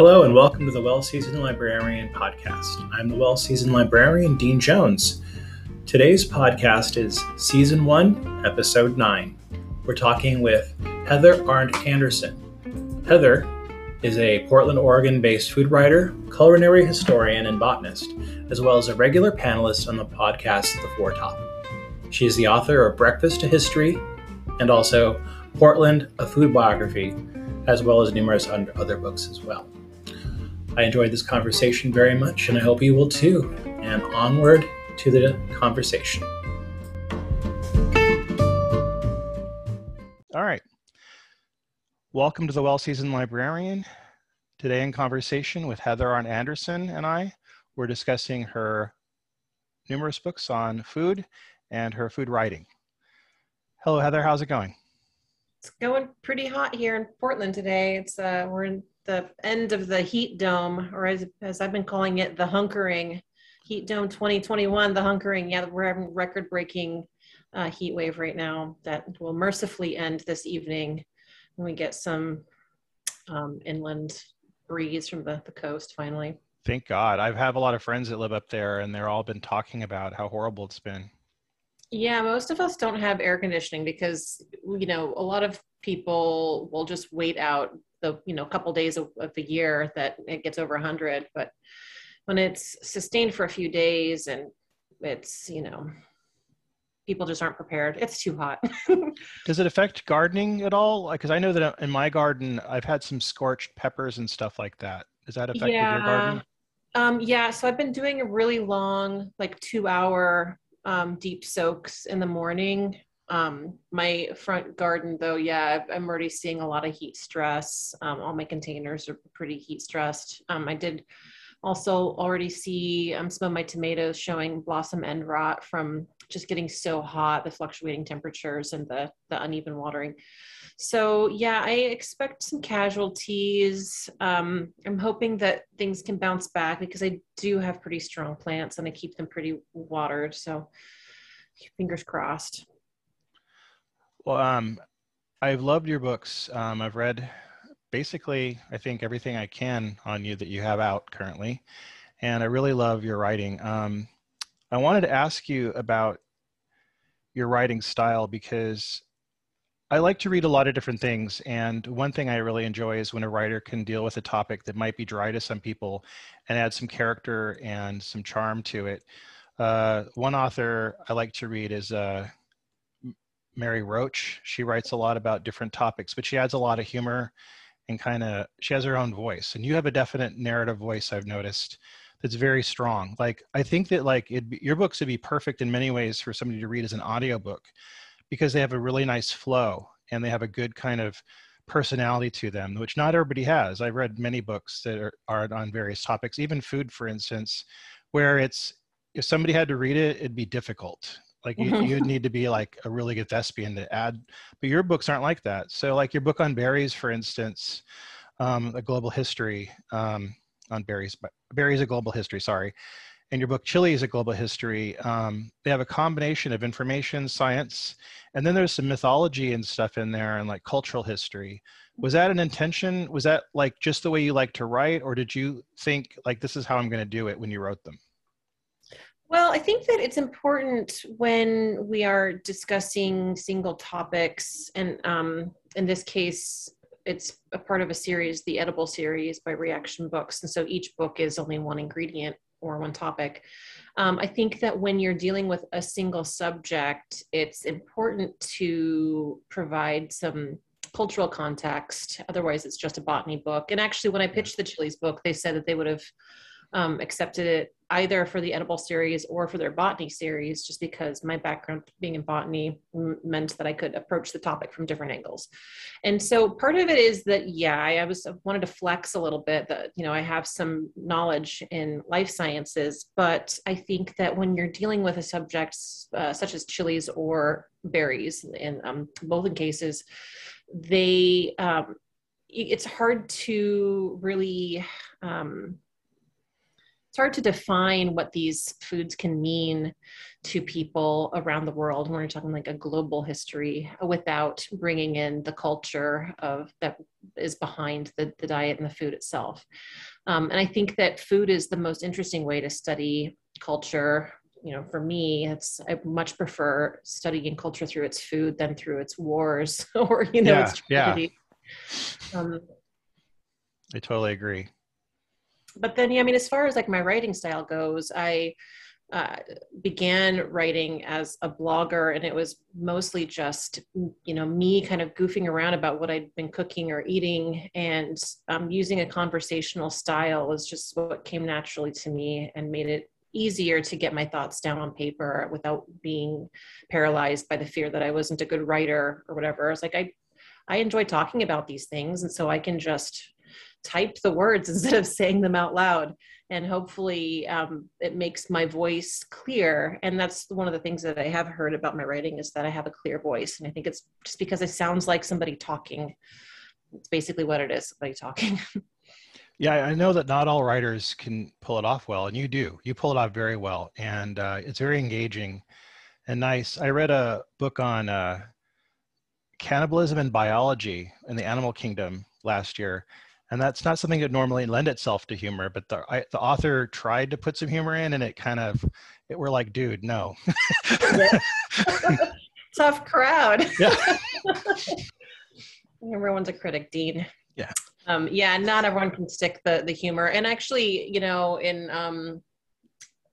Hello, and welcome to the Well Seasoned Librarian podcast. I'm the Well Seasoned Librarian, Dean Jones. Today's podcast is Season 1, Episode 9. We're talking with Heather Arndt Anderson. Heather is a Portland, Oregon based food writer, culinary historian, and botanist, as well as a regular panelist on the podcast The Four Top. She is the author of Breakfast to History and also Portland, a food biography, as well as numerous other books as well. I enjoyed this conversation very much, and I hope you will too. And onward to the conversation. All right. Welcome to the Well Seasoned Librarian. Today, in conversation with Heather Arndt Anderson and I, we're discussing her numerous books on food and her food writing. Hello, Heather. How's it going? It's going pretty hot here in Portland today. It's uh, we're in the end of the heat dome, or as, as I've been calling it, the hunkering heat dome 2021. The hunkering, yeah, we're having record breaking uh, heat wave right now that will mercifully end this evening when we get some um, inland breeze from the, the coast finally. Thank God. I have a lot of friends that live up there, and they're all been talking about how horrible it's been. Yeah, most of us don't have air conditioning because you know a lot of people will just wait out the you know couple days of, of the year that it gets over 100 but when it's sustained for a few days and it's you know people just aren't prepared it's too hot does it affect gardening at all because i know that in my garden i've had some scorched peppers and stuff like that does that affect yeah. your garden um, yeah so i've been doing a really long like two hour um, deep soaks in the morning. Um, my front garden, though, yeah, I'm already seeing a lot of heat stress. Um, all my containers are pretty heat stressed. Um, I did also already see um, some of my tomatoes showing blossom end rot from just getting so hot, the fluctuating temperatures and the, the uneven watering. So yeah, I expect some casualties. Um, I'm hoping that things can bounce back because I do have pretty strong plants and I keep them pretty watered. So fingers crossed. Well, um, I've loved your books. Um, I've read basically, I think everything I can on you that you have out currently, and I really love your writing. Um, I wanted to ask you about your writing style because I like to read a lot of different things, and one thing I really enjoy is when a writer can deal with a topic that might be dry to some people and add some character and some charm to it. Uh, one author I like to read is uh, Mary Roach. She writes a lot about different topics, but she adds a lot of humor and kind of she has her own voice. And you have a definite narrative voice. I've noticed that's very strong. Like I think that like it your books would be perfect in many ways for somebody to read as an audiobook because they have a really nice flow and they have a good kind of personality to them, which not everybody has. I've read many books that are, are on various topics, even food, for instance, where it's if somebody had to read it, it'd be difficult. Like you, you'd need to be like a really good thespian to add, but your books aren't like that. So, like your book on berries, for instance, um, a global history um, on berries, but berries a global history. Sorry, and your book, Chili is a Global History, um, they have a combination of information, science, and then there's some mythology and stuff in there and like cultural history. Was that an intention? Was that like just the way you like to write, or did you think like this is how I'm going to do it when you wrote them? Well, I think that it's important when we are discussing single topics, and um, in this case, it's a part of a series, the Edible series by Reaktion Books, and so each book is only one ingredient or one topic. Um, I think that when you're dealing with a single subject, it's important to provide some cultural context. Otherwise, it's just a botany book. And actually, when I pitched the Chilies book, they said that they would have um, accepted it either for the edible series or for their botany series, just because my background being in botany m- meant that I could approach the topic from different angles. And so part of it is that, yeah, I, I was I wanted to flex a little bit that, you know, I have some knowledge in life sciences, but I think that when you're dealing with a subject uh, such as chilies or berries, in um, both in cases, they, um, it's hard to really um, it's hard to define what these foods can mean to people around the world when we're talking like a global history without bringing in the culture of that is behind the, the diet and the food itself um, and i think that food is the most interesting way to study culture you know for me it's i much prefer studying culture through its food than through its wars or you know yeah, its tragedy. yeah. Um, i totally agree but then yeah i mean as far as like my writing style goes i uh, began writing as a blogger and it was mostly just you know me kind of goofing around about what i'd been cooking or eating and um, using a conversational style was just what came naturally to me and made it easier to get my thoughts down on paper without being paralyzed by the fear that i wasn't a good writer or whatever. It's like i i enjoy talking about these things and so i can just type the words instead of saying them out loud. And hopefully um, it makes my voice clear. And that's one of the things that i have heard about my writing is that i have a clear voice. And i think it's just because it sounds like somebody talking. It's basically what it is somebody talking. Yeah i know that not all writers can pull it off well and you do. You pull it off very well and uh, it's very engaging and nice. I read a book on uh, cannibalism and biology in the animal kingdom last year and that's not something that normally lend itself to humor but the I, the author tried to put some humor in and it kind of it we're like dude no. Tough crowd. Yeah. Everyone's a critic dean. Yeah. Um, yeah not everyone can stick the the humor. And actually you know in um,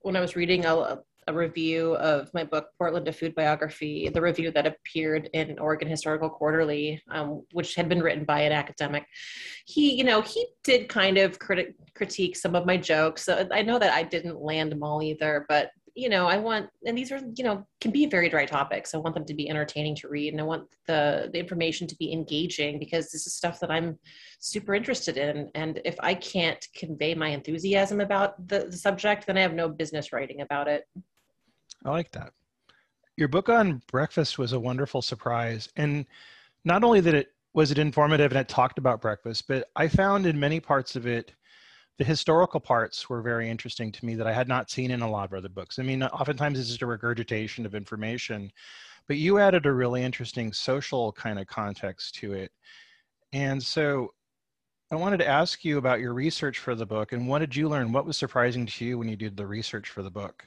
when i was reading a, a review of my book, Portland, a Food Biography, the review that appeared in Oregon Historical Quarterly, um, which had been written by an academic. He, you know, he did kind of criti- critique some of my jokes. So I know that I didn't land them all either, but you know, I want, and these are, you know, can be very dry topics. I want them to be entertaining to read, and I want the the information to be engaging because this is stuff that I'm super interested in. And if I can't convey my enthusiasm about the, the subject, then I have no business writing about it. I like that. Your book on breakfast was a wonderful surprise. And not only that it was it informative and it talked about breakfast, but I found in many parts of it, the historical parts were very interesting to me that I had not seen in a lot of other books. I mean, oftentimes it's just a regurgitation of information, but you added a really interesting social kind of context to it. And so I wanted to ask you about your research for the book and what did you learn? What was surprising to you when you did the research for the book?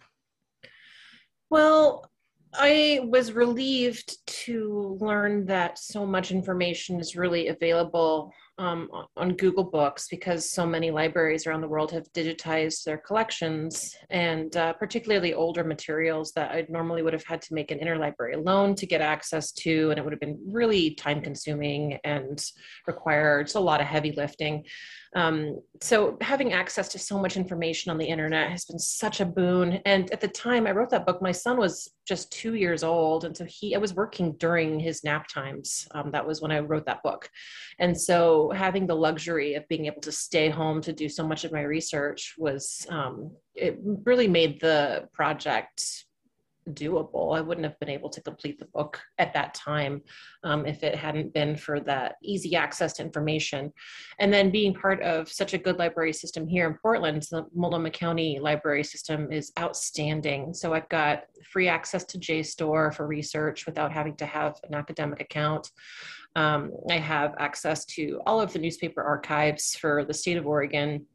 Well, I was relieved to learn that so much information is really available um, on Google Books because so many libraries around the world have digitized their collections and uh, particularly older materials that I normally would have had to make an interlibrary loan to get access to, and it would have been really time consuming and required a lot of heavy lifting. Um, so having access to so much information on the internet has been such a boon. And at the time I wrote that book, my son was just two years old, and so he I was working during his nap times. Um, that was when I wrote that book, and so having the luxury of being able to stay home to do so much of my research was um, it really made the project doable. I wouldn't have been able to complete the book at that time um, if it hadn't been for that easy access to information. And then being part of such a good library system here in Portland, the Multnomah County library system is outstanding. So I've got free access to JSTOR for research without having to have an academic account. Um, I have access to all of the newspaper archives for the state of Oregon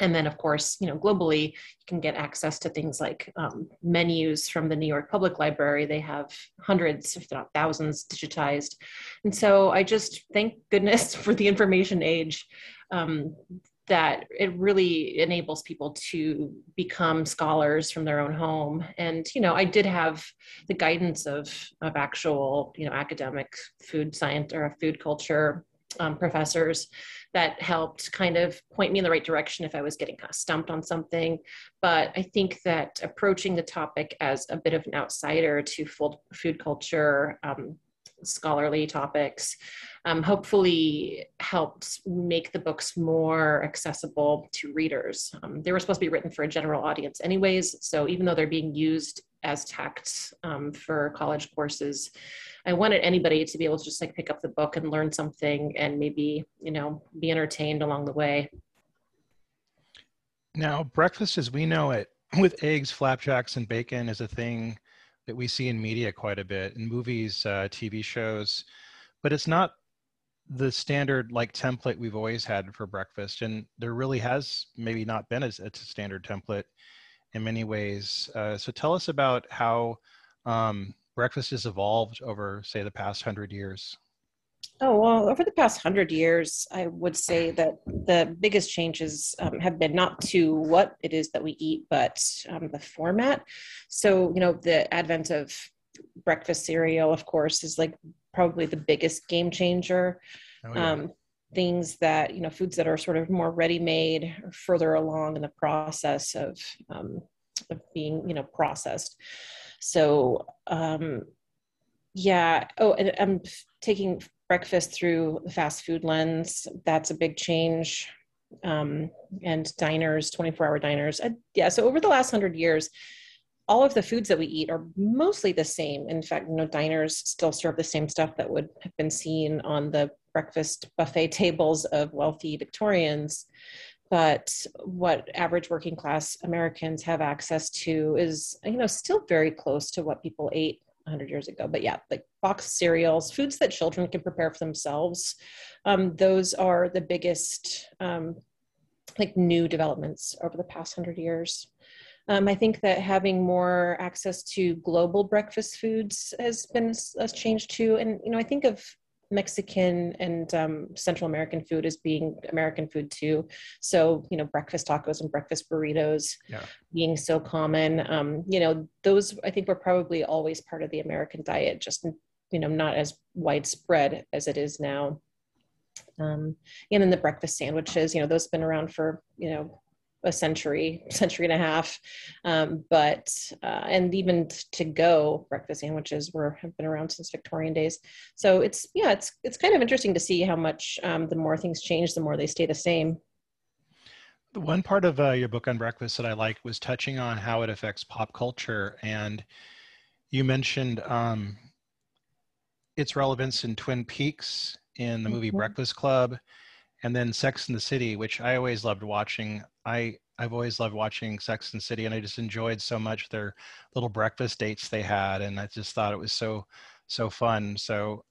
and then of course you know globally you can get access to things like um, menus from the new york public library. They have hundreds if not thousands digitized. And so i just thank goodness for the information age um, that it really enables people to become scholars from their own home. And you know i did have the guidance of of actual you know academic food science or food culture um, professors that helped kind of point me in the right direction if I was getting kind of stumped on something. But I think that approaching the topic as a bit of an outsider to food culture, um, scholarly topics, um, hopefully helped make the books more accessible to readers. Um, they were supposed to be written for a general audience, anyways. So even though they're being used as texts um, for college courses, I wanted anybody to be able to just like pick up the book and learn something and maybe, you know, be entertained along the way. Now, breakfast as we know it, with eggs, flapjacks, and bacon, is a thing that we see in media quite a bit in movies, uh, TV shows, but it's not the standard like template we've always had for breakfast. And there really has maybe not been a, a standard template in many ways. Uh, so tell us about how um, breakfast has evolved over, say, the past hundred years. Oh, well, over the past hundred years, I would say that the biggest changes um, have been not to what it is that we eat, but um, the format. So, you know, the advent of breakfast cereal, of course, is like probably the biggest game changer. Oh, yeah. um, things that, you know, foods that are sort of more ready made or further along in the process of, um, of being, you know, processed. So, um, yeah. Oh, and I'm taking breakfast through the fast food lens. That's a big change. Um, and diners, 24 hour diners. Yeah. So over the last hundred years, all of the foods that we eat are mostly the same. In fact, you know, diners still serve the same stuff that would have been seen on the breakfast buffet tables of wealthy Victorians. But what average working class Americans have access to is, you know, still very close to what people ate 100 years ago. But yeah, like boxed cereals, foods that children can prepare for themselves. Um, those are the biggest um, like new developments over the past 100 years. Um, I think that having more access to global breakfast foods has been a change too. And, you know, I think of Mexican and um, Central American food as being American food too. So, you know, breakfast tacos and breakfast burritos yeah. being so common. Um, you know, those I think were probably always part of the American diet, just, you know, not as widespread as it is now. Um, and then the breakfast sandwiches, you know, those have been around for, you know, a century, century and a half. Um, but uh, and even to go breakfast sandwiches were have been around since Victorian days. So it's yeah, it's it's kind of interesting to see how much um, the more things change, the more they stay the same. The one part of uh, your book on breakfast that I liked was touching on how it affects pop culture, and you mentioned um, its relevance in Twin Peaks, in the movie mm-hmm. Breakfast Club, and then Sex in the City, which I always loved watching. I I've always loved watching Sex and the City, and I just enjoyed so much their little breakfast dates they had, and I just thought it was so so fun. So,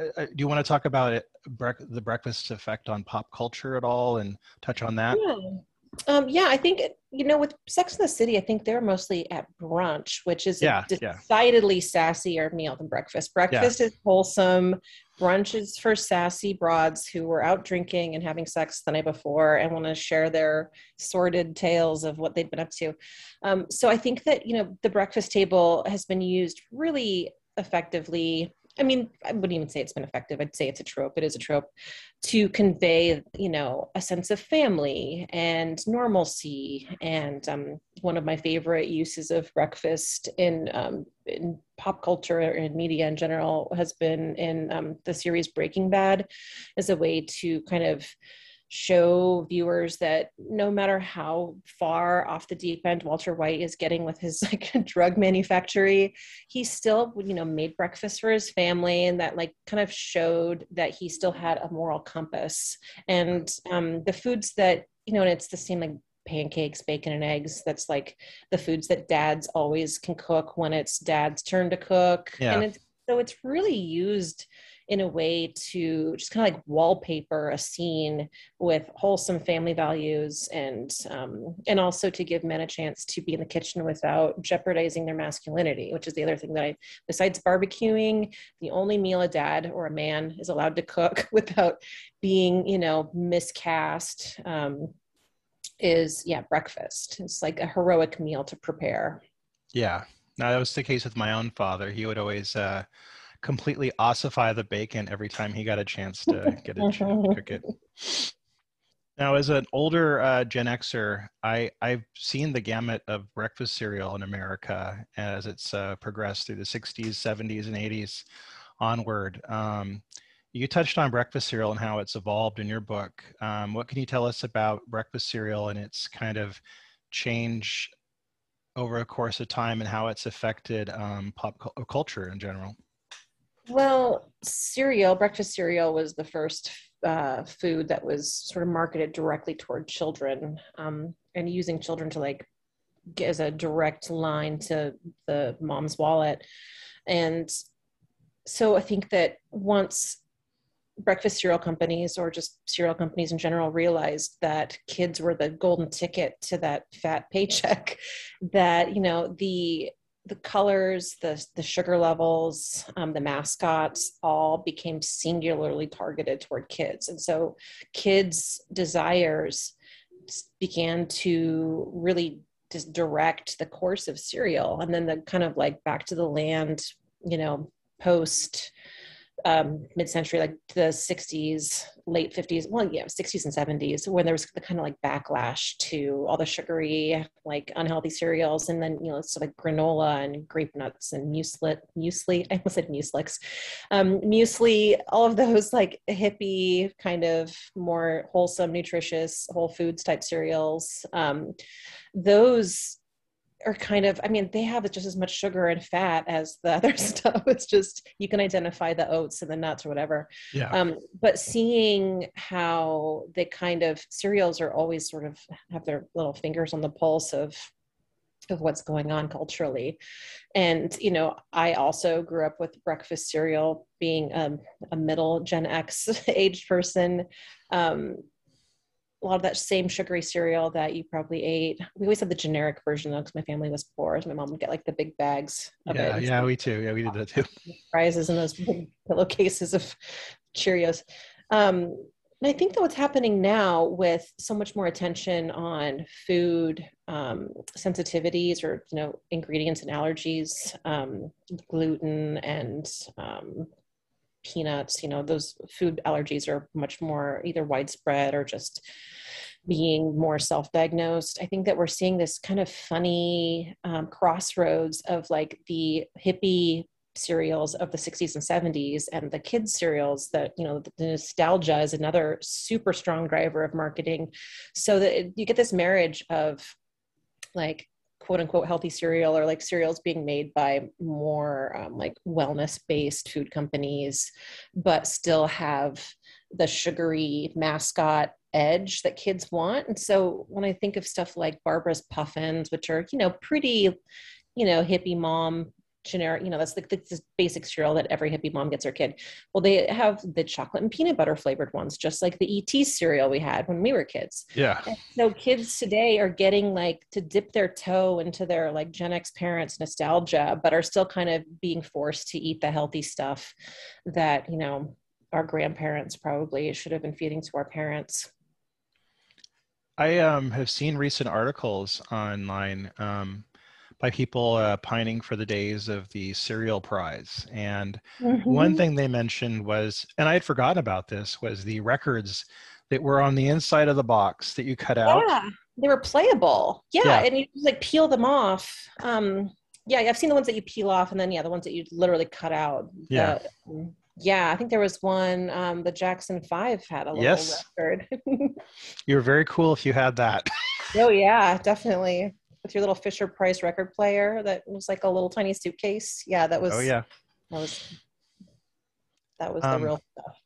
uh, uh do you want to talk about it, the breakfast effect on pop culture at all, and touch on that? Yeah. Um, yeah, I think you know with Sex in the City, I think they're mostly at brunch, which is yeah, a decidedly yeah. sassier meal than breakfast. Breakfast yeah. is wholesome. Brunch is for sassy broads who were out drinking and having sex the night before and want to share their sordid tales of what they've been up to. Um, so I think that you know the breakfast table has been used really effectively I mean, I wouldn't even say it's been effective. I'd say it's a trope. It is a trope to convey, you know, a sense of family and normalcy. And um, one of my favorite uses of breakfast in, um, in pop culture and media in general has been in um, the series Breaking Bad as a way to kind of show viewers that no matter how far off the deep end Walter White is getting with his like drug manufactory, he still, you know, made breakfast for his family and that like kind of showed that he still had a moral compass. And um, the foods that, you know, and it's the same like pancakes, bacon, and eggs. That's like the foods that dads always can cook when it's dad's turn to cook. Yeah. And it's, so it's really used in a way to just kind of like wallpaper a scene with wholesome family values and um, and also to give men a chance to be in the kitchen without jeopardizing their masculinity which is the other thing that i besides barbecuing the only meal a dad or a man is allowed to cook without being you know miscast um, is yeah breakfast. It's like a heroic meal to prepare. Yeah. Now that was the case with my own father. He would always uh completely ossify the bacon every time he got a chance to get it cook it. Now, as an older uh, Gen Xer, I, I've seen the gamut of breakfast cereal in America as it's uh, progressed through the 60s, 70s, and 80s onward. Um, you touched on breakfast cereal and how it's evolved in your book. Um, what can you tell us about breakfast cereal and its kind of change over a course of time and how it's affected um, pop cu- culture in general? Well, cereal, breakfast cereal was the first uh, food that was sort of marketed directly toward children. Um, and using children to like get as a direct line to the mom's wallet and so i think that once breakfast cereal companies or just cereal companies in general realized that kids were the golden ticket to that fat paycheck that you know the the colors the the sugar levels um, the mascots all became singularly targeted toward kids. And so kids desires began to really just direct the course of cereal. And then the kind of like back to the land you know post um, mid-century, like the 60s, late 50s, well, yeah, 60s and 70s, when there was the kind of like backlash to all the sugary, like unhealthy cereals, and then you know, stuff like granola and grape nuts and muesli, muesli. I almost said mueslix, um, muesli, all of those like hippie kind of more wholesome, nutritious, whole foods type cereals. Um, those are kind of i mean they have just as much sugar and fat as the other stuff. It's just you can identify the oats and the nuts or whatever. Yeah. Um, but seeing how they kind of cereals are always sort of have their little fingers on the pulse of of what's going on culturally. And you know i also grew up with breakfast cereal being um, a middle gen x age person. Um, a lot of that same sugary cereal that you probably ate. We always had the generic version though, because my family was poor. So my mom would get like the big bags of yeah, it. Yeah, we too. Yeah, we did that too. Prizes and those big pillowcases of Cheerios. Um, and I think that what's happening now with so much more attention on food um, sensitivities or you know ingredients and allergies, um, gluten and um, peanuts, you know, those food allergies are much more either widespread or just being more self-diagnosed. I think that we're seeing this kind of funny um, crossroads of like the hippie cereals of the 60s and 70s and the kids cereals that you know the nostalgia is another super strong driver of marketing so that you get this marriage of like quote unquote healthy cereal or like cereals being made by more um, like wellness based food companies but still have the sugary mascot edge that kids want. And so when i think of stuff like barbara's puffins which are you know pretty you know hippie mom generic, you know, that's like the, basic cereal that every hippie mom gets her kid. Well, they have the chocolate and peanut butter flavored ones, just like the ET cereal we had when we were kids. Yeah. And so kids today are getting like to dip their toe into their like Gen X parents' nostalgia, but are still kind of being forced to eat the healthy stuff that, you know, our grandparents probably should have been feeding to our parents. I um, have seen recent articles online um, by people uh, pining for the days of the cereal prize. And mm-hmm. one thing they mentioned was, and I had forgotten about this, was the records that were on the inside of the box that you cut out. Yeah, they were playable. Yeah, yeah. and you just like peel them off. Um, yeah, I've seen the ones that you peel off, and then yeah, the ones that you literally cut out. Yeah. The, yeah, I think there was one. Um, the Jackson Five had a little yes. record. you were very cool if you had that. oh yeah, definitely with your little Fisher Price record player that was like a little tiny suitcase. Yeah, that was. Oh yeah. That was. That was um, the real stuff.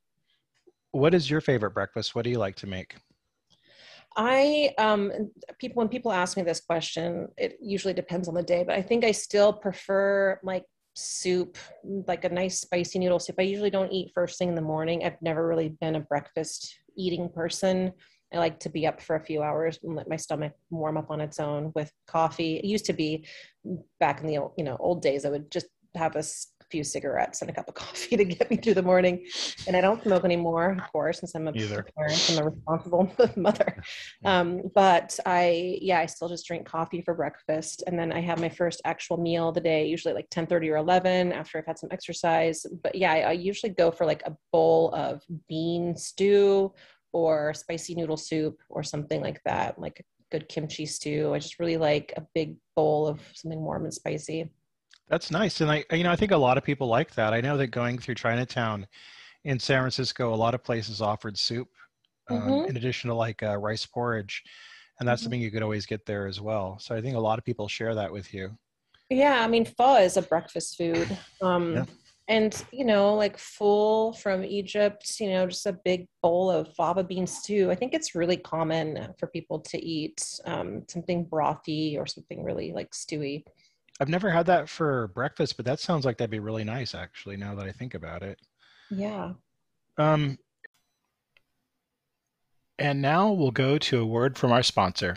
What is your favorite breakfast? What do you like to make? I um people when people ask me this question, it usually depends on the day, but I think I still prefer like soup, like a nice spicy noodle soup. I usually don't eat first thing in the morning. I've never really been a breakfast eating person. I like to be up for a few hours and let my stomach warm up on its own with coffee. It used to be back in the you know old days. I would just have a few cigarettes and a cup of coffee to get me through the morning. And I don't smoke anymore, of course, since I'm a Either. parent. I'm a responsible mother. Um, but I, yeah, I still just drink coffee for breakfast, and then I have my first actual meal of the day, usually like 10:30 or 11 after I've had some exercise. But yeah, I, I usually go for like a bowl of bean stew or spicy noodle soup or something like that, like a good kimchi stew. I just really like a big bowl of something warm and spicy. That's nice. And I, you know, I think a lot of people like that. I know that going through Chinatown in San Francisco, a lot of places offered soup um, mm-hmm. in addition to like uh, rice porridge. And that's mm-hmm. something you could always get there as well. So I think a lot of people share that with you. Yeah. I mean, pho is a breakfast food. Um, yeah. And you know like ful from egypt you know just a big bowl of fava bean stew i think it's really common for people to eat um, something brothy or something really like stewy. I've never had that for breakfast but that sounds like that'd be really nice actually now that i think about it. Yeah. Um and now we'll go to a word from our sponsor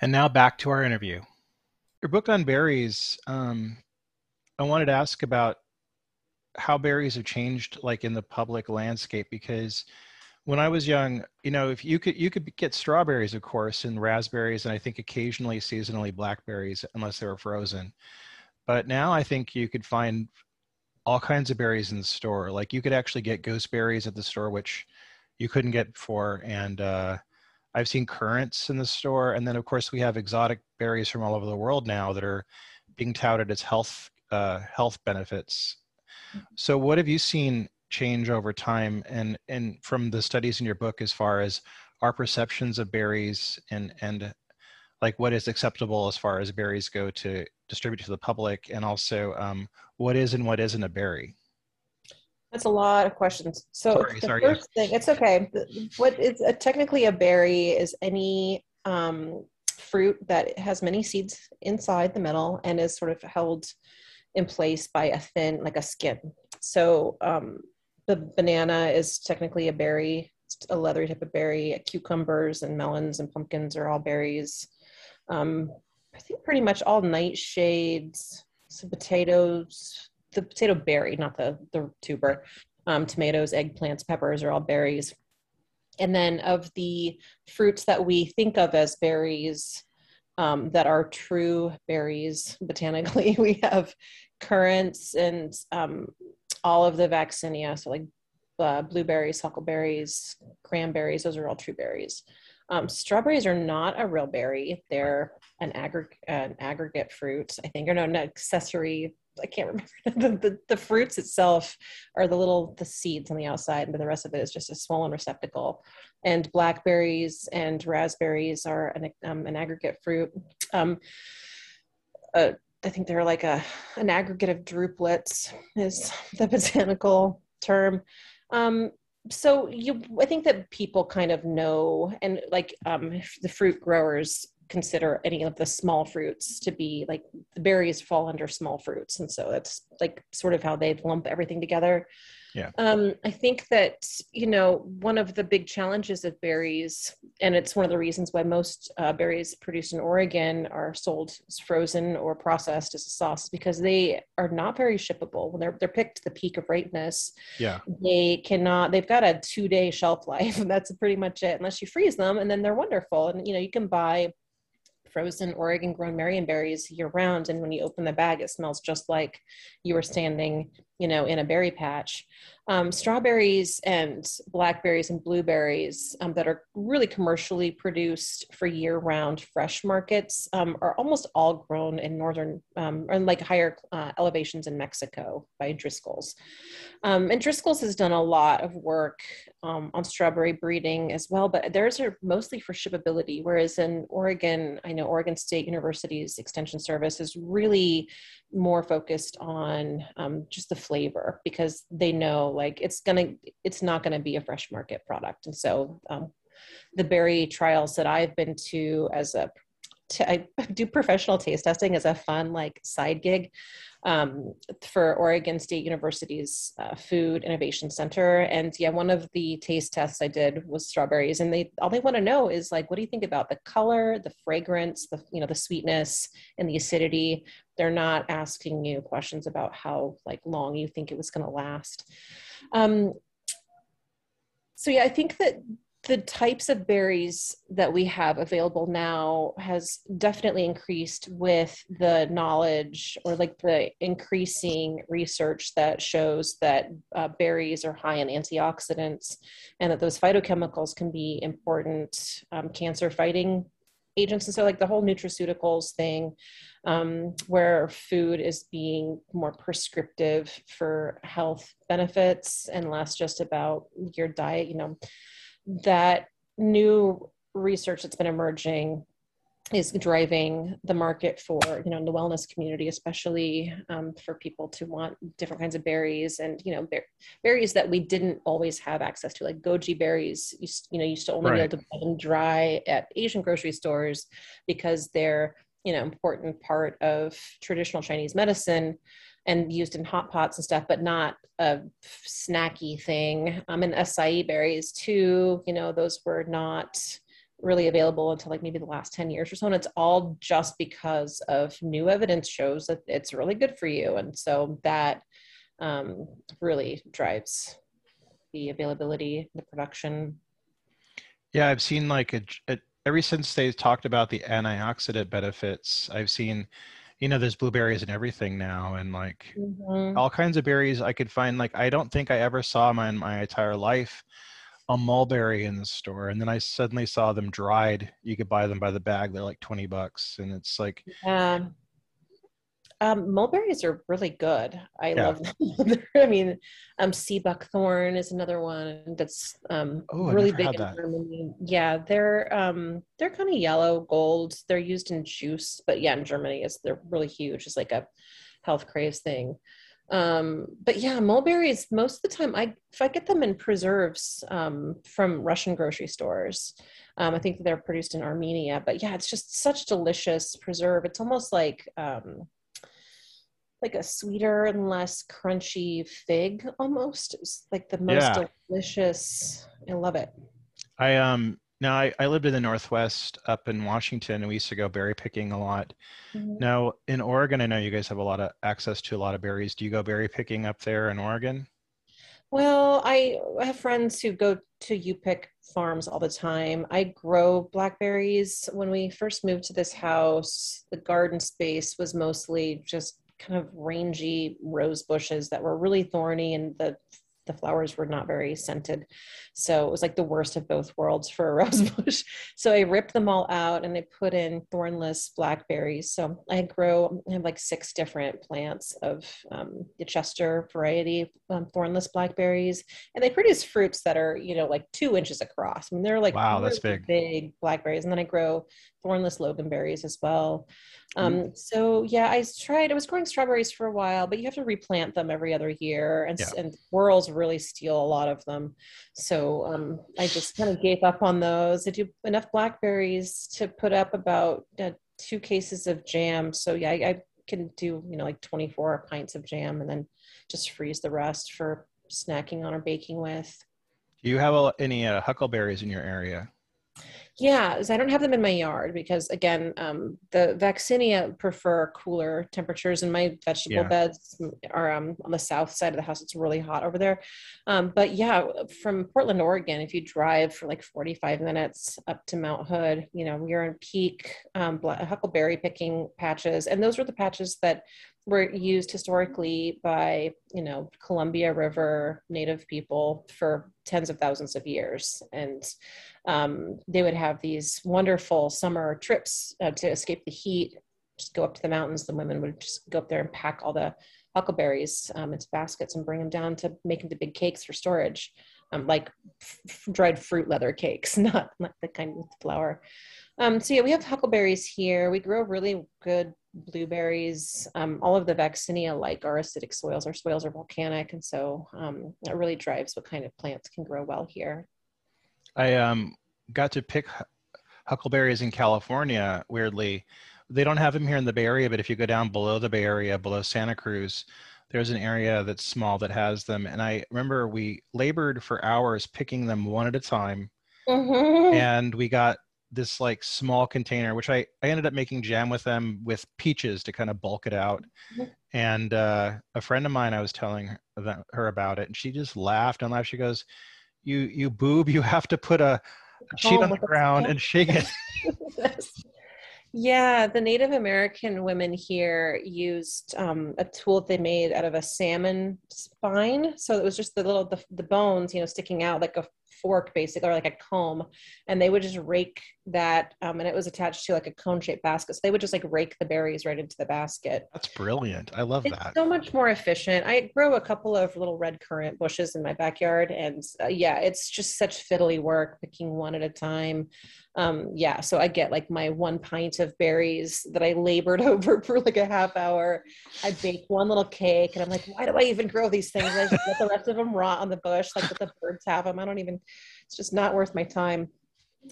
And now back to our interview. Your book on berries, um, I wanted to ask about how berries have changed like in the public landscape because when I was young, you know, if you could you could get strawberries, of course, and raspberries, and I think occasionally seasonally blackberries, unless they were frozen. But now I think you could find all kinds of berries in the store. Like you could actually get gooseberries at the store, which you couldn't get before, and uh, I've seen currants in the store, and then of course we have exotic berries from all over the world now that are being touted as health uh, health benefits. Mm-hmm. So, what have you seen change over time, and and from the studies in your book, as far as our perceptions of berries and and like what is acceptable as far as berries go to distribute to the public, and also um, what is and what isn't a berry? That's a lot of questions. So sorry, the sorry, first yeah. thing, it's okay. What is a, technically a berry is any um, fruit that has many seeds inside the middle and is sort of held in place by a thin, like a skin. So um, the banana is technically a berry, it's a leathery type of berry. Cucumbers and melons and pumpkins are all berries. Um, I think pretty much all nightshades, some potatoes, the potato berry, not the the tuber. Um, tomatoes, eggplants, peppers are all berries. And then of the fruits that we think of as berries um, that are true berries botanically, we have currants and um, all of the vaccinia, so like uh, blueberries, huckleberries, cranberries, those are all true berries. Um, strawberries are not a real berry; they're an, an aggregate fruit, I think, or no, an accessory I can't remember the, the, the, fruits itself are the little the seeds on the outside, but the rest of it is just a swollen receptacle. And blackberries and raspberries are an, um, an aggregate fruit. Um, uh, I think they're like a an aggregate of drupelets is the botanical term. Um, so you, I think that people kind of know, and like um, the fruit growers consider any of the small fruits to be like the berries fall under small fruits and so that's like sort of how they lump everything together. Yeah. Um, i think that you know one of the big challenges of berries and it's one of the reasons why most uh, berries produced in oregon are sold as frozen or processed as a sauce because they are not very shippable. When they're, they're picked the peak of ripeness yeah. they cannot they've got a two day shelf life and that's pretty much it unless you freeze them and then they're wonderful and you know you can buy frozen Oregon grown Marionberries year round. And when you open the bag, it smells just like you were standing, you know, in a berry patch. Um, strawberries and blackberries and blueberries um, that are really commercially produced for year round fresh markets um, are almost all grown in northern um, or like higher uh, elevations in Mexico by Driscoll's. Um, and Driscoll's has done a lot of work um, on strawberry breeding as well, but theirs are mostly for shippability. Whereas in Oregon, I know Oregon State University's Extension Service is really more focused on um, just the flavor because they know like it's gonna, it's not gonna be a fresh market product. And so um, the berry trials that I've been to as a I do professional taste testing as a fun like side gig um, for Oregon State University's uh, Food Innovation Center. And yeah, one of the taste tests I did was strawberries, and they all they want to know is like, what do you think about the color, the fragrance, the you know the sweetness and the acidity. They're not asking you questions about how like long you think it was going to last. Um, so yeah, I think that the types of berries that we have available now has definitely increased with the knowledge or like the increasing research that shows that uh, berries are high in antioxidants and that those phytochemicals can be important um, cancer fighting agents. And so like the whole nutraceuticals thing um, where food is being more prescriptive for health benefits and less just about your diet you know that new research that's been emerging is driving the market for you know in the wellness community especially um, for people to want different kinds of berries and you know ber- berries that we didn't always have access to like goji berries you, you know used to only right. be able to buy them dry at asian grocery stores because they're you know important part of traditional chinese medicine and used in hot pots and stuff, but not a snacky thing. Um, and acai berries too, you know, those were not really available until like maybe the last 10 years or so. And it's all just because of new evidence shows that it's really good for you. And so that um, really drives the availability, the production. Yeah, I've seen like a, a, ever since they talked about the antioxidant benefits, I've seen you know there's blueberries and everything now and like mm-hmm. all kinds of berries i could find like i don't think i ever saw my in my entire life a mulberry in the store and then i suddenly saw them dried you could buy them by the bag they're like 20 bucks and it's like yeah um, mulberries are really good. I yeah. love them. I mean, um, sea buckthorn is another one that's um, oh, really big in Germany. Yeah, they're um, they're kind of yellow gold. They're used in juice, but yeah, in Germany, is they're really huge. It's like a health craze thing. Um, but yeah, mulberries. Most of the time, I if I get them in preserves um, from Russian grocery stores. Um, I think they're produced in Armenia. But yeah, it's just such delicious preserve. It's almost like um, like a sweeter and less crunchy fig almost. It's like the most yeah. delicious. I love it. I um now I, I lived in the Northwest up in Washington and we used to go berry picking a lot. Mm-hmm. Now in Oregon, I know you guys have a lot of access to a lot of berries. Do you go berry picking up there in Oregon? Well, I have friends who go to U-Pick farms all the time. I grow blackberries. When we first moved to this house, the garden space was mostly just kind of rangy rose bushes that were really thorny and the the flowers were not very scented. So it was like the worst of both worlds for a rose bush. So I ripped them all out and I put in thornless blackberries. So I grow, I have like six different plants of um, the Chester variety um, thornless blackberries. And they produce fruits that are, you know, like two inches across. I mean, they're like wow, that's big. Big blackberries. And then I grow thornless loganberries as well. Um, mm. So yeah, I tried. I was growing strawberries for a while, but you have to replant them every other year, and yeah. and squirrels really steal a lot of them. So um, I just kind of gave up on those. I do enough blackberries to put up about uh, two cases of jam. So yeah, I, I can do you know like 24 pints of jam, and then just freeze the rest for snacking on or baking with. Do you have any uh, huckleberries in your area? Yeah, I don't have them in my yard because again, um, the vaccinia prefer cooler temperatures, and my vegetable yeah. beds are um, on the south side of the house. It's really hot over there. Um, but yeah, from Portland, Oregon, if you drive for like 45 minutes up to Mount Hood, you know you're in peak um, huckleberry picking patches, and those were the patches that were used historically by you know columbia river native people for tens of thousands of years. And um, they would have these wonderful summer trips uh, to escape the heat just go up to the mountains. The women would just go up there and pack all the huckleberries um, into baskets and bring them down to make into big cakes for storage um, like f- dried fruit leather cakes not, not the kind with flour um, so yeah we have huckleberries here we grow really good blueberries, um, all of the vaccinia like our acidic soils. Our soils are volcanic, and so um, it really drives what kind of plants can grow well here. I um, got to pick huckleberries in California. Weirdly, they don't have them here in the Bay Area, but if you go down below the Bay Area, below Santa Cruz, there's an area that's small that has them. And I remember we labored for hours picking them one at a time. Mm-hmm. And we got this like small container, which I, I ended up making jam with them with peaches to kind of bulk it out. Mm-hmm. And uh, a friend of mine, I was telling her, her about it, and she just laughed and laughed. She goes, you you boob, you have to put a, a sheet on the ground and shake it. Yeah, the Native American women here used um, a tool they made out of a salmon spine. So it was just the little the, the bones, you know, sticking out like a fork basically or like a comb and they would just rake that um, and it was attached to like a cone shaped basket so they would just like rake the berries right into the basket. That's brilliant. I love it's that. so much more efficient. I grow a couple of little red currant bushes in my backyard and uh, yeah it's just such fiddly work picking one at a time um, yeah so i get like my one pint of berries that i labored over for like a half hour i bake one little cake and i'm like why do i even grow these things i just let the rest of them rot on the bush like let the birds have them i don't even it's just not worth my time.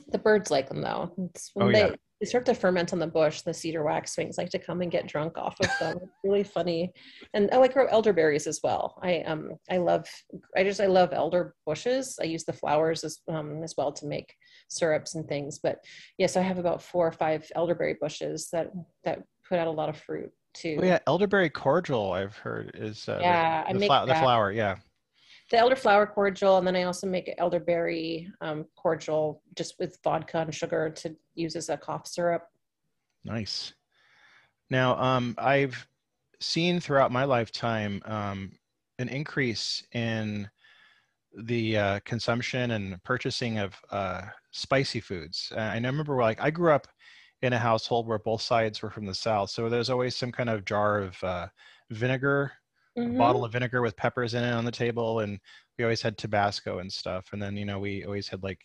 The birds like them though. It's when oh, they, yeah. They start to ferment on the bush, the cedar waxwings like to come and get drunk off of them. it's really funny. And I like grow elderberries as well. I um I love I just I love elder bushes. I use the flowers as um as well to make syrups and things. But yes, I have about four or five elderberry bushes that that put out a lot of fruit too. Oh yeah, elderberry cordial I've heard is uh, yeah, the, the, I make the flower. Yeah, the elderflower cordial, and then I also make elderberry um, cordial just with vodka and sugar to use as a cough syrup. Nice. Now, um, I've seen throughout my lifetime um, an increase in the uh, consumption and purchasing of uh, spicy foods. Uh, I remember, like, I grew up in a household where both sides were from the south, so there's always some kind of jar of uh, vinegar mm-hmm. bottle of vinegar with peppers in it on the table and we always had tabasco and stuff and then you know we always had like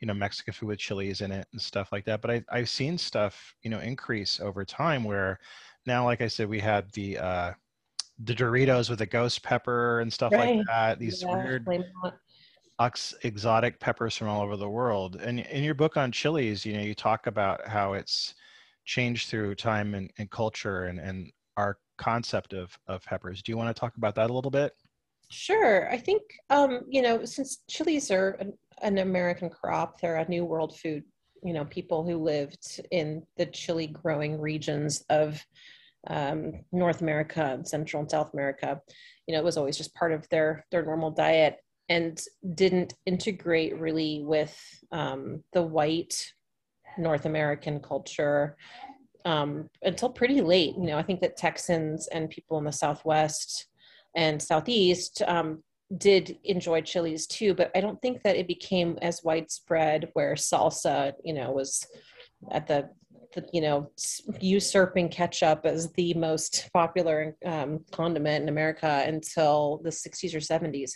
you know mexican food with chilies in it and stuff like that but I, i've seen stuff you know increase over time where now like i said we had the uh the doritos with the ghost pepper and stuff right. like that these yeah, weird exotic peppers from all over the world and in your book on chilies you know you talk about how it's changed through time and, and culture and, and our concept of, of peppers. Do you want to talk about that a little bit? Sure. I think, um, you know, since chilies are an, an American crop, they're a New World food. You know, people who lived in the chili growing regions of um, North America, Central and South America, you know, it was always just part of their their normal diet and didn't integrate really with um, the white North American culture um, until pretty late. You know, I think that Texans and people in the Southwest and Southeast um, did enjoy chilies too, but I don't think that it became as widespread where salsa, you know, was at the, the you know, usurping ketchup as the most popular um, condiment in America until the 60s or 70s.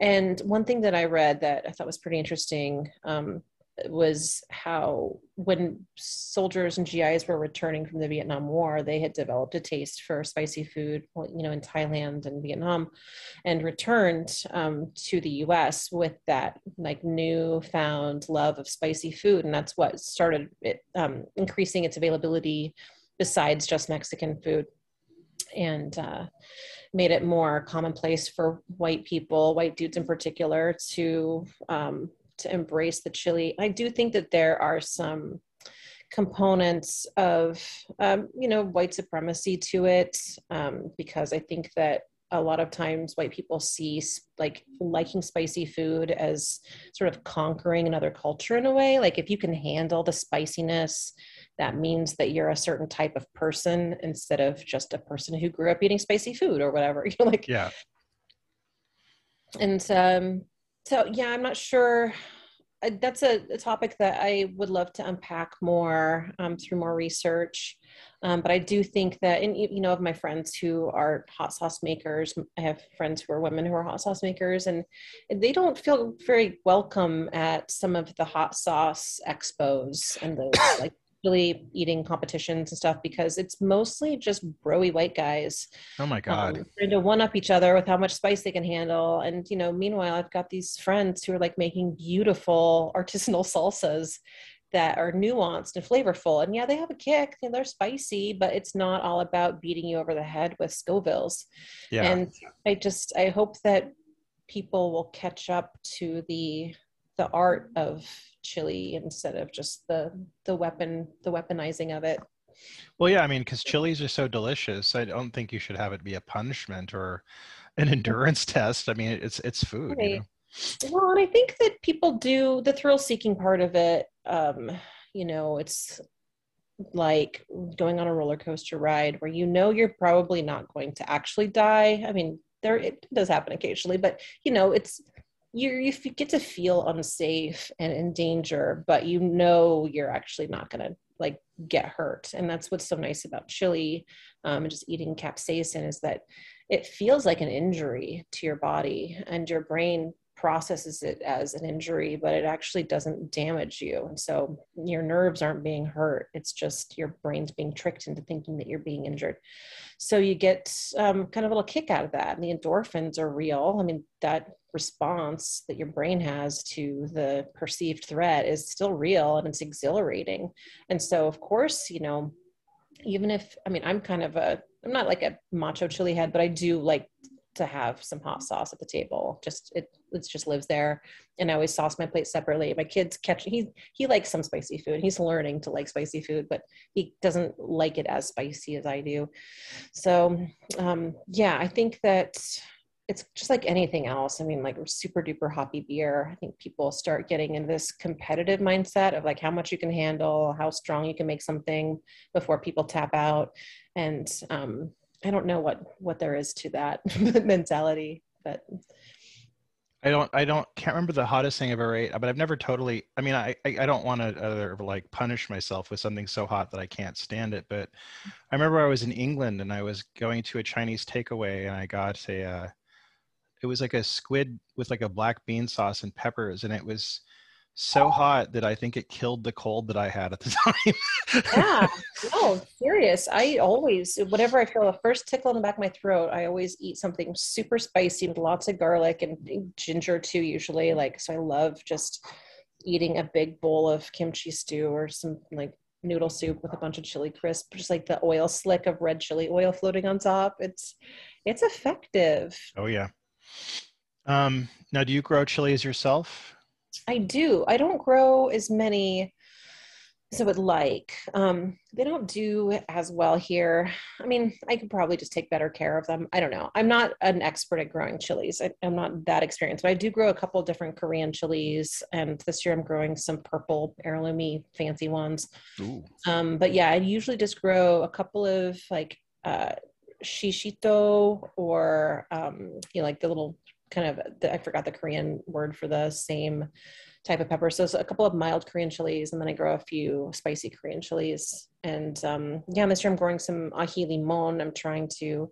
And one thing that I read that I thought was pretty interesting um, was how when soldiers and GIs were returning from the Vietnam War, they had developed a taste for spicy food, you know, in Thailand and Vietnam, and returned um, to the U.S. with that like newfound love of spicy food, and that's what started it, um, increasing its availability besides just Mexican food, and. Uh, made it more commonplace for white people, white dudes in particular, to um, to embrace the chili. I do think that there are some components of um, you know white supremacy to it um, because I think that a lot of times white people see like liking spicy food as sort of conquering another culture in a way like if you can handle the spiciness that means that you're a certain type of person instead of just a person who grew up eating spicy food or whatever you know like yeah and um so yeah i'm not sure. That's a, a, topic that i would love to unpack more um, through more research. Um, but i do think that and you know of my friends who are hot sauce makers. I have friends who are women who are hot sauce makers and they don't feel very welcome at some of the hot sauce expos and the like really eating competitions and stuff because it's mostly just broy white guys. Oh my god! Um, trying to one up each other with how much spice they can handle, and you know, meanwhile, I've got these friends who are like making beautiful artisanal salsas that are nuanced and flavorful. And yeah, they have a kick and they're spicy, but it's not all about beating you over the head with Scovilles. Yeah. And I just I hope that people will catch up to the the art of chili instead of just the the weapon the weaponizing of it well yeah i mean because chilies are so delicious i don't think you should have it be a punishment or an endurance test i mean it's it's food right. you know? Well, and I think that people do the thrill seeking part of it. Um, you know, it's like going on a roller coaster ride where you know you're probably not going to actually die. I mean, there it does happen occasionally, but you know, it's you you get to feel unsafe and in danger, but you know you're actually not going to like get hurt, and that's what's so nice about chili um, and just eating capsaicin is that it feels like an injury to your body, and your brain processes it as an injury, but it actually doesn't damage you. And so your nerves aren't being hurt. It's just your brain's being tricked into thinking that you're being injured. So you get um, kind of a little kick out of that. And the endorphins are real. I mean, that response that your brain has to the perceived threat is still real and it's exhilarating. And so, of course, you know, even if, I mean, I'm kind of a, I'm not like a macho chili head, but I do like to have some hot sauce at the table. Just it it just lives there. And I always sauce my plate separately. My kids catch he he likes some spicy food. He's learning to like spicy food, but he doesn't like it as spicy as I do. So um, yeah, I think that it's just like anything else. I mean, like super duper hoppy beer. I think people start getting in this competitive mindset of like how much you can handle, how strong you can make something before people tap out. And um, I don't know what what there is to that mentality, but I don't I don't can't remember the hottest thing I've ever ate, but I've never totally. I mean, I I, I don't want to uh, like punish myself with something so hot that I can't stand it. But I remember I was in England and I was going to a Chinese takeaway and I got a. Uh, it was like a squid with like a black bean sauce and peppers, and it was so hot that I think it killed the cold that I had at the time. yeah, no, serious. I always, whenever I feel the first tickle in the back of my throat, I always eat something super spicy with lots of garlic and ginger too, usually. Like, so I love just eating a big bowl of kimchi stew or some like noodle soup with a bunch of chili crisp, just like the oil slick of red chili oil floating on top. It's, it's effective. Oh, yeah. Um, now, do you grow chilies yourself? I do. I don't grow as many as I would like. Um, they don't do as well here. I mean, I could probably just take better care of them. I don't know. I'm not an expert at growing chilies. I, am not that experienced, but I do grow a couple different Korean chilies. And this year I'm growing some purple heirloomy fancy ones. Um, but yeah, I usually just grow a couple of like uh, shishito or um, you know, like the little kind of the, I forgot the Korean word for the same type of pepper. So, so, a couple of mild Korean chilies, and then I grow a few spicy Korean chilies. And um, yeah, this year I'm growing some aji limon. I'm trying to.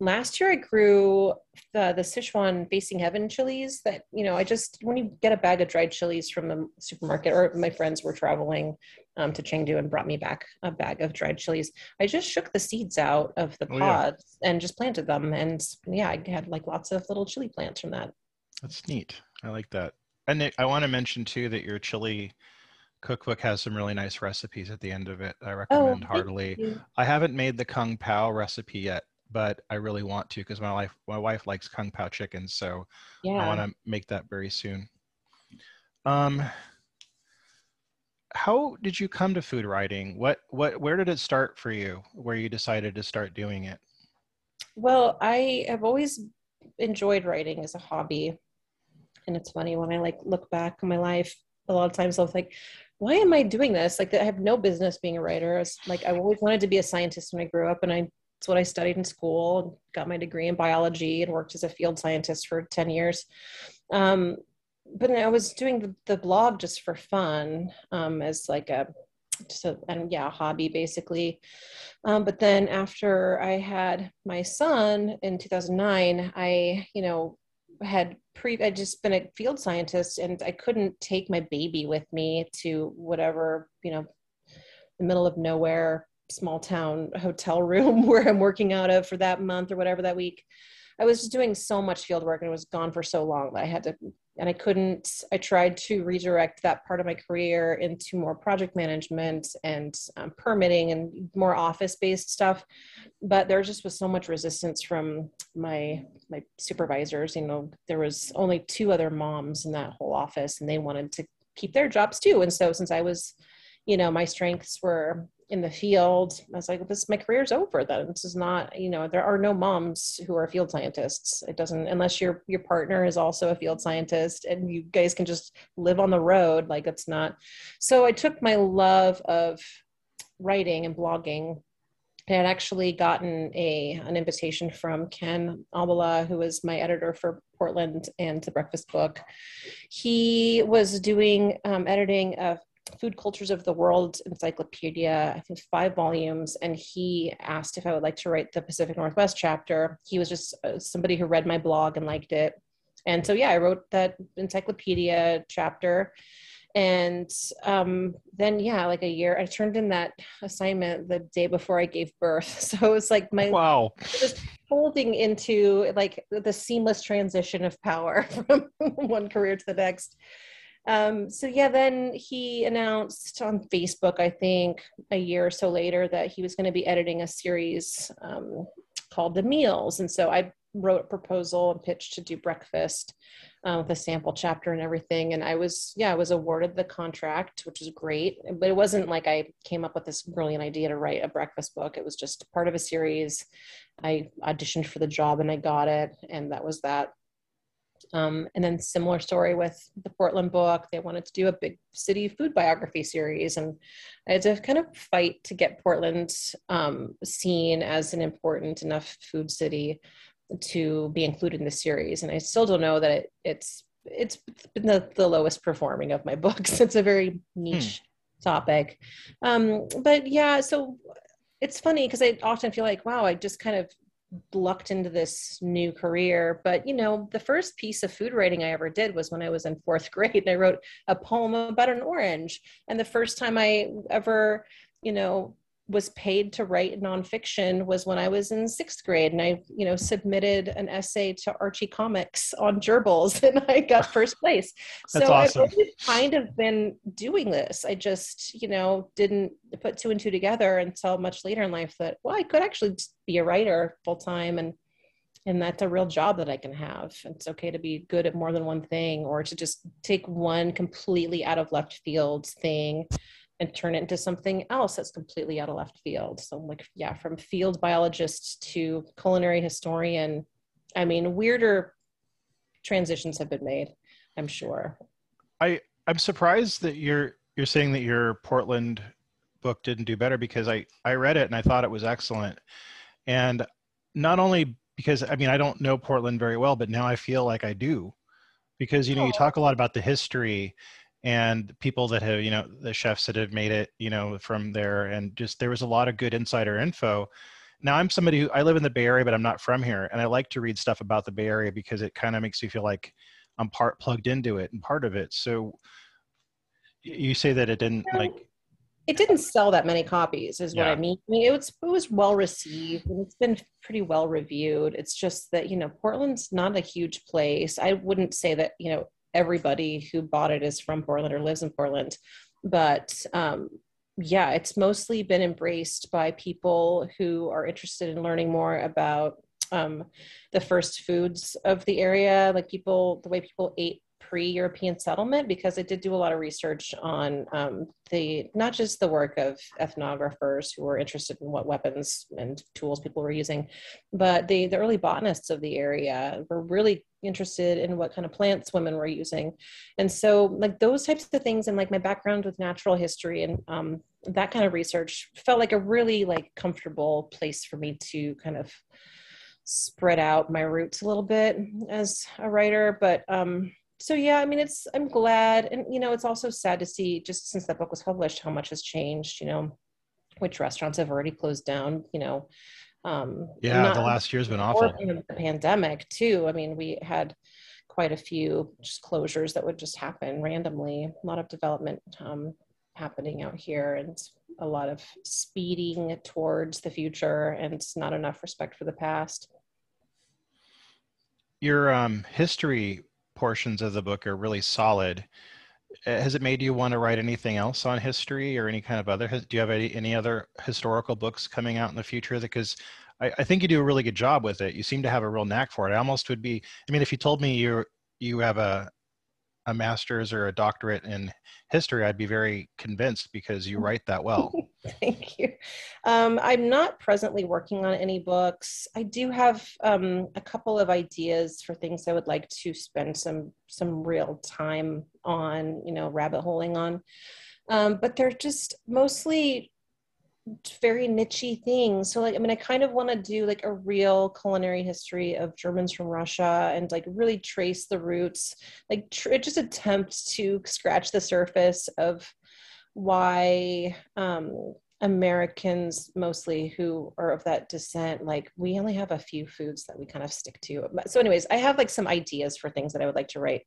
Last year I grew the the Sichuan Facing Heaven chilies. That you know, I just when you get a bag of dried chilies from the supermarket, or my friends were traveling um, to Chengdu and brought me back a bag of dried chilies. I just shook the seeds out of the oh, pods yeah. and just planted them. And yeah, I had like lots of little chili plants from that. That's neat. I like that. And Nick, I want to mention too that your chili cookbook has some really nice recipes at the end of it. I oh, recommend oh, heartily. I haven't made the kung pao recipe yet, but I really want to because my wife my wife likes kung pao chicken, so yeah. I want to make that very soon. Um, how did you come to food writing? What what where did it start for you? Where you decided to start doing it? Well, I have always enjoyed writing as a hobby. And it's funny when I like look back on my life, a lot of times I was like, why am I doing this? Like I have no business being a writer. Was, like I always wanted to be a scientist when I grew up and I it's what I studied in school, got my degree in biology and worked as a field scientist for 10 years. Um, but I was doing the, the blog just for fun, um, as like a just a and yeah, a hobby basically. Um, but then after I had my son in 2009, I you know had pre I'd just been a field scientist and I couldn't take my baby with me to whatever you know the middle of nowhere small town hotel room where I'm working out of for that month or whatever that week. I was just doing so much field work and was gone for so long that I had to and I couldn't, I tried to redirect that part of my career into more project management and um, permitting and more office based stuff. But there just was so much resistance from my, my supervisors. You know, there was only two other moms in that whole office and they wanted to keep their jobs too. And so since I was, you know, my strengths were in the field. I was like, this my career's over then. This is not, you know, there are no moms who are field scientists. It doesn't unless your your partner is also a field scientist and you guys can just live on the road. Like it's not. So I took my love of writing and blogging I had actually gotten a an invitation from Ken Albala, who was my editor for Portland and the Breakfast Book. He was doing um, editing of Food Cultures of the World Encyclopedia, I think five volumes, and he asked if I would like to write the Pacific Northwest chapter. He was just uh, somebody who read my blog and liked it. And so, yeah, I wrote that encyclopedia chapter. And um, then, yeah, like a year, I turned in that assignment the day before I gave birth. So it was like my wow, just folding into like the seamless transition of power from one career to the next. Um, so yeah, then he announced on Facebook, I think a year or so later, that he was going to be editing a series um, called The Meals. And so I wrote a proposal and pitched to do breakfast uh, with a sample chapter and everything. And I was, yeah, I was awarded the contract, which was great. But it wasn't like I came up with this brilliant idea to write a breakfast book. It was just part of a series. I auditioned for the job and I got it. And that was that. Um, and then similar story with the Portland book. They wanted to do a big city food biography series, and I had to kind of fight to get Portland um, seen as an important enough food city to be included in the series. And I still don't know that it, it's it's been the, the lowest performing of my books. It's a very niche hmm. topic, um, but yeah. So it's funny because I often feel like, wow, I just kind of lucked into this new career. But you know, the first piece of food writing I ever did was when I was in fourth grade, and I wrote a poem about an orange. And the first time I ever, you know, was paid to write nonfiction was when I was in sixth grade, and I, you know, submitted an essay to Archie Comics on gerbils, and I got first place. So awesome. I've always kind of been doing this. I just, you know, didn't put two and two together until much later in life that well, I could actually be a writer full time, and and that's a real job that I can have. It's okay to be good at more than one thing, or to just take one completely out of left field thing and turn it into something else that's completely out of left field. So, like, yeah, from field biologist to culinary historian. I mean, weirder transitions have been made. I'm sure. I I'm surprised that you're you're saying that your Portland book didn't do better because I I read it and I thought it was excellent, and not only because I mean I don't know Portland very well, but now I feel like I do, because you know you talk a lot about the history and people that have you know the chefs that have made it you know from there and just there was a lot of good insider info. Now i'm somebody who i live in the bay area but i'm not from here and i like to read stuff about the bay area because it kind of makes me feel like i'm part plugged into it and part of it. So you say that it didn't like it didn't sell that many copies is what yeah. i mean. I mean it was it was well received and it's been pretty well reviewed. It's just that you know portland's not a huge place. I wouldn't say that you know everybody who bought it is from Portland or lives in Portland. But um, yeah, it's mostly been embraced by people who are interested in learning more about um, the first foods of the area, like people, the way people ate pre-European settlement because I did do a lot of research on um, the not just the work of ethnographers who were interested in what weapons and tools people were using, but the the early botanists of the area were really interested in what kind of plants women were using, and so like those types of things and like my background with natural history and um, that kind of research felt like a really like comfortable place for me to kind of spread out my roots a little bit as a writer. But um so yeah i mean it's i'm glad. And you know it's also sad to see just since that book was published how much has changed you know which restaurants have already closed down you know um yeah the last year's been awful the pandemic too i mean we had quite a few just closures that would just happen randomly a lot of development um, happening out here and a lot of speeding towards the future and not enough respect for the past your um, history portions of the book are really solid. Uh, has it made you want to write anything else on history or any kind of other? Do you have any, any other historical books coming out in the future? Because I, I think you do a really good job with it. You seem to have a real knack for it. I almost would be. I mean, if you told me you you have a a master's or a doctorate in history, I'd be very convinced because you write that well. Thank you. Um, I'm not presently working on any books. I do have um, a couple of ideas for things I would like to spend some some real time on, you know, rabbit holing on. Um, but they're just mostly very nichey things. So like, I mean, I kind of want to do like a real culinary history of Germans from Russia and like really trace the roots, like tr- just attempt to scratch the surface of why um, Americans mostly who are of that descent, like we only have a few foods that we kind of stick to. So, anyways, I have like some ideas for things that I would like to write.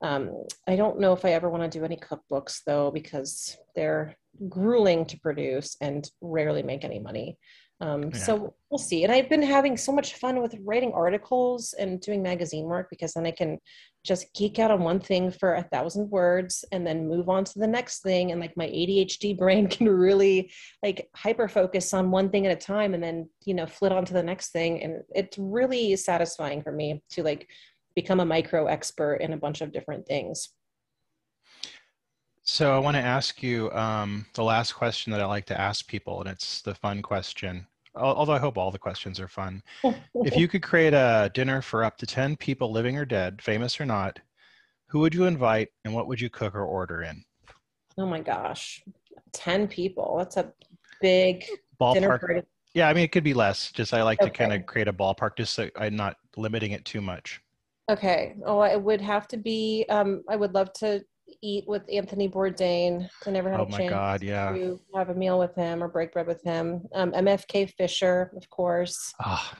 Um, I don't know if I ever want to do any cookbooks though, because they're grueling to produce and rarely make any money. Um, yeah. So we'll see. And I've been having so much fun with writing articles and doing magazine work because then I can just geek out on one thing for a thousand words and then move on to the next thing. And like my ADHD brain can really like hyper focus on one thing at a time and then, you know, flit on to the next thing. And it's really satisfying for me to like become a micro expert in a bunch of different things. So I want to ask you um, the last question that I like to ask people, and it's the fun question. Although I hope all the questions are fun. if you could create a dinner for up to 10 people living or dead, famous or not, who would you invite and what would you cook or order in? Oh my gosh, 10 people. That's a big ballpark. dinner party. Yeah, I mean, it could be less. Just I like okay. to kind of create a ballpark just so I'm not limiting it too much. Okay. Oh, it would have to be, um, I would love to eat with Anthony Bourdain. I never had oh a chance God, yeah. to have a meal with him or break bread with him. Um, MFK Fisher, of course. Oh.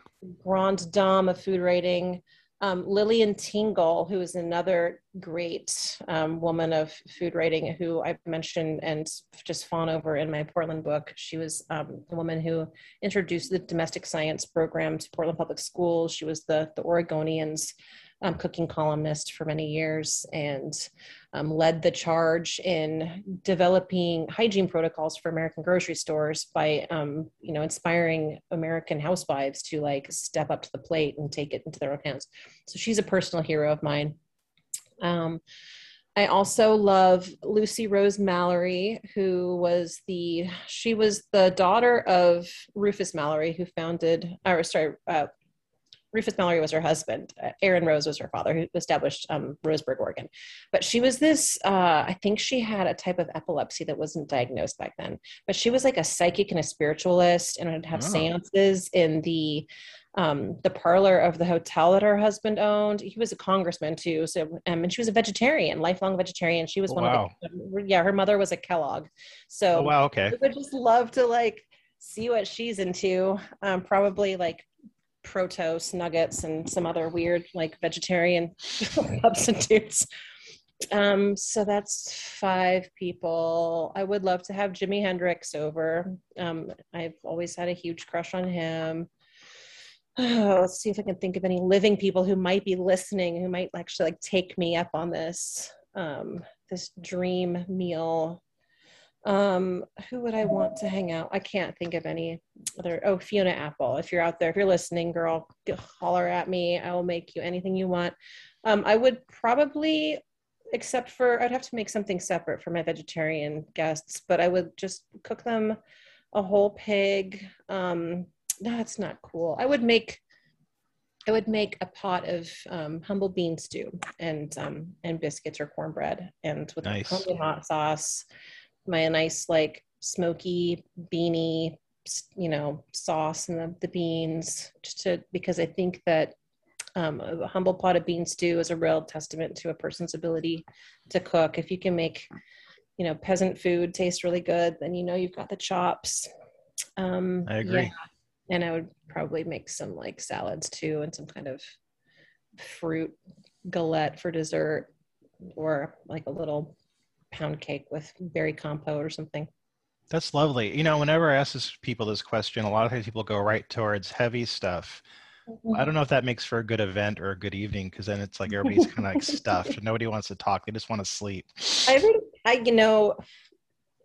Grande Dame of food writing. Um, Lilian Tingle, who is another great um, woman of food writing, who I've mentioned and just fawn over in my Portland book. She was um, the woman who introduced the domestic science program to Portland Public Schools. She was the the Oregonians um, cooking columnist for many years and um, led the charge in developing hygiene protocols for American grocery stores by, um, you know, inspiring American housewives to like step up to the plate and take it into their own hands. So she's a personal hero of mine. Um, I also love Lucy Rose Mallory, who was the she was the daughter of Rufus Mallory, who founded, or sorry, uh, Rufus Mallory was her husband. Uh, Aaron Rose was her father, who established um, Roseburg, Oregon. But she was this, uh, I think she had a type of epilepsy that wasn't diagnosed back then. But she was like a psychic and a spiritualist and would have oh. seances in the um, the parlor of the hotel that her husband owned. He was a congressman too. So, um, and she was a vegetarian, lifelong vegetarian. She was one wow. of the, yeah, her mother was a Kellogg. So, oh, wow, okay. I would just love to like see what she's into. Um, probably like Protose nuggets and some other weird like vegetarian substitutes. Um, so that's five people. I would love to have Jimi Hendrix over. Um, I've always had a huge crush on him. Oh, let's see if I can think of any living people who might be listening, who might actually like take me up on this um, this dream meal. Um, who would I want to hang out? I can't think of any other. Oh, Fiona Apple. If you're out there, if you're listening, girl, holler at me. I will make you anything you want. Um, I would probably, except for, I'd have to make something separate for my vegetarian guests, but I would just cook them a whole pig. Um, no, that's not cool. I would make I would make a pot of um, humble bean stew and um, and biscuits or cornbread, and with nice. hot sauce, my nice like smoky beanie you know sauce and the, the beans just to because i think that um, a humble pot of bean stew is a real testament to a person's ability to cook. If you can make you know peasant food taste really good then you know you've got the chops. Um i agree. yeah. and i would probably make some like salads too and some kind of fruit galette for dessert or like a little pound cake with berry compote or something. That's lovely. You know, whenever I ask this, people this question, a lot of times people go right towards heavy stuff. Mm-hmm. I don't know if that makes for a good event or a good evening because then it's like everybody's kind of like stuffed. Nobody wants to talk. They just want to sleep. I think I, you know,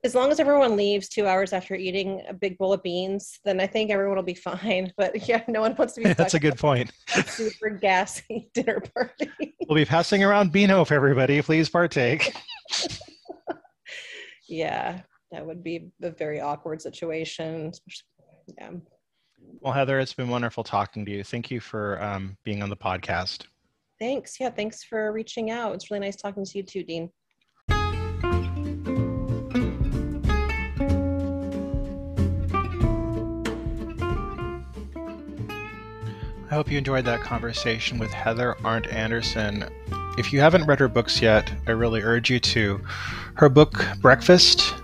as long as everyone leaves two hours after eating a big bowl of beans, then I think everyone will be fine. But yeah, no one wants to be. That's a good point. super gassy dinner party. we'll be passing around Beano for everybody. Please partake. Yeah that would be a very awkward situation. Yeah. Well, Heather, it's been wonderful talking to you. Thank you for um, being on the podcast. Thanks. Yeah, thanks for reaching out. It's really nice talking to you too, Dean. I hope you enjoyed that conversation with Heather Arndt Anderson. If you haven't read her books yet, I really urge you to. Her book, Breakfast,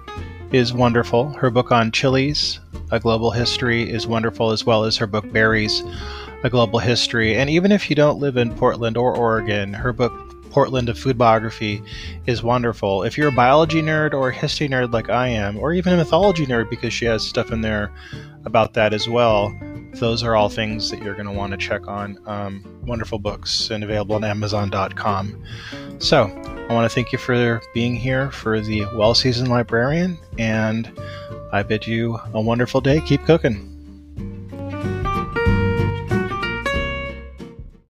is wonderful. Her book on chilies, A Global History, is wonderful, as well as her book, Berries, A Global History. And even if you don't live in Portland or Oregon, her book, Portland of Food Biography, is wonderful. If you're a biology nerd or a history nerd like I am, or even a mythology nerd because she has stuff in there about that as well, those are all things that you're going to want to check on. Um, wonderful books and available on Amazon.com. So, I want to thank you for being here for the Well Seasoned Librarian, and I bid you a wonderful day. Keep cooking.